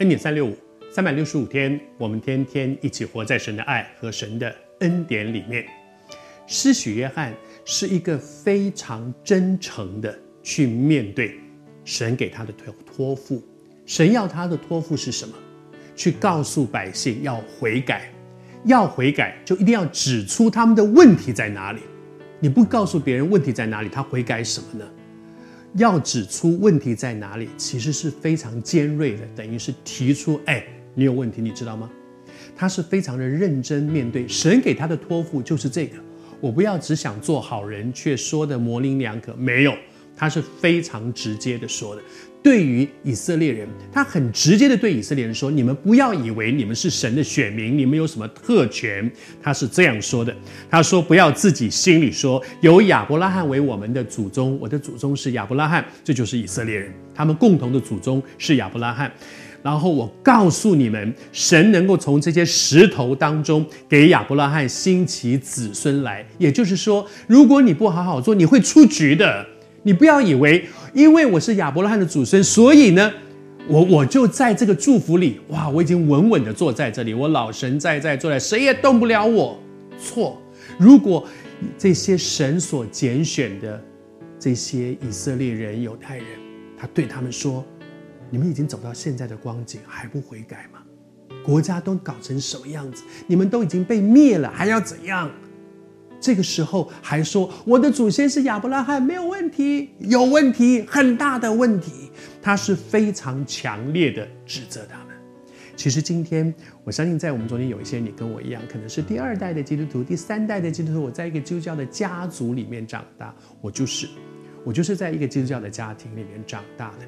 恩典三六五，三百六十五天，我们天天一起活在神的爱和神的恩典里面。施许约翰是一个非常真诚的去面对神给他的托托付。神要他的托付是什么？去告诉百姓要悔改，要悔改就一定要指出他们的问题在哪里。你不告诉别人问题在哪里，他悔改什么呢？要指出问题在哪里，其实是非常尖锐的，等于是提出，哎，你有问题，你知道吗？他是非常的认真面对神给他的托付，就是这个。我不要只想做好人，却说的模棱两可，没有，他是非常直接的说的。对于以色列人，他很直接的对以色列人说：“你们不要以为你们是神的选民，你们有什么特权。”他是这样说的：“他说不要自己心里说有亚伯拉罕为我们的祖宗，我的祖宗是亚伯拉罕，这就是以色列人，他们共同的祖宗是亚伯拉罕。然后我告诉你们，神能够从这些石头当中给亚伯拉罕兴起子孙来，也就是说，如果你不好好做，你会出局的。你不要以为。”因为我是亚伯拉罕的祖孙，所以呢，我我就在这个祝福里，哇，我已经稳稳的坐在这里，我老神在在坐在，谁也动不了我。错，如果这些神所拣选的这些以色列人、犹太人，他对他们说：“你们已经走到现在的光景，还不悔改吗？国家都搞成什么样子？你们都已经被灭了，还要怎样？”这个时候还说我的祖先是亚伯拉罕，没有问题，有问题，很大的问题。他是非常强烈的指责他们。其实今天我相信，在我们中间有一些你跟我一样，可能是第二代的基督徒，第三代的基督徒。我在一个基督教的家族里面长大，我就是，我就是在一个基督教的家庭里面长大的，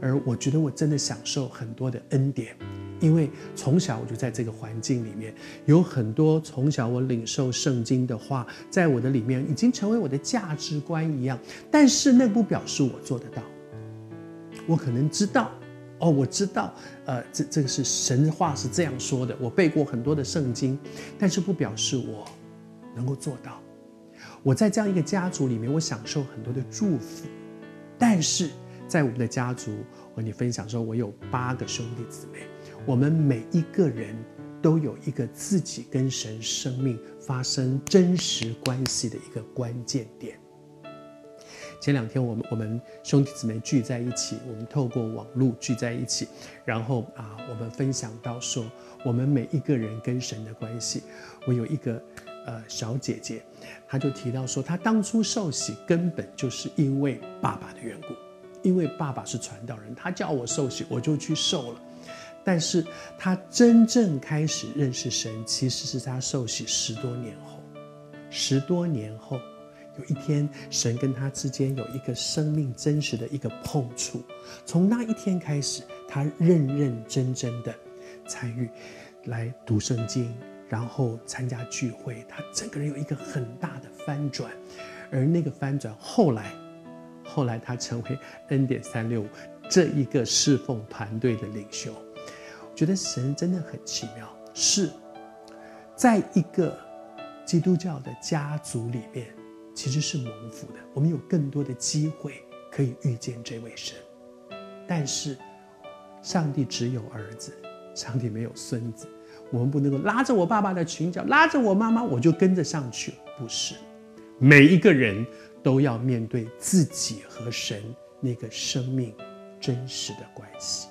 而我觉得我真的享受很多的恩典。因为从小我就在这个环境里面，有很多从小我领受圣经的话，在我的里面已经成为我的价值观一样。但是那不表示我做得到。我可能知道，哦，我知道，呃，这这个是神话是这样说的。我背过很多的圣经，但是不表示我能够做到。我在这样一个家族里面，我享受很多的祝福，但是在我们的家族，我跟你分享说，我有八个兄弟姊妹。我们每一个人都有一个自己跟神生命发生真实关系的一个关键点。前两天我们我们兄弟姊妹聚在一起，我们透过网络聚在一起，然后啊，我们分享到说，我们每一个人跟神的关系。我有一个呃小姐姐，她就提到说，她当初受洗根本就是因为爸爸的缘故，因为爸爸是传道人，他叫我受洗，我就去受了。但是他真正开始认识神，其实是他受洗十多年后。十多年后，有一天，神跟他之间有一个生命真实的一个碰触。从那一天开始，他认认真真的参与来读圣经，然后参加聚会。他整个人有一个很大的翻转，而那个翻转后来，后来他成为 N 点三六五这一个侍奉团队的领袖。觉得神真的很奇妙，是在一个基督教的家族里面，其实是蒙福的。我们有更多的机会可以遇见这位神，但是上帝只有儿子，上帝没有孙子。我们不能够拉着我爸爸的裙角，拉着我妈妈，我就跟着上去。不是，每一个人都要面对自己和神那个生命真实的关系。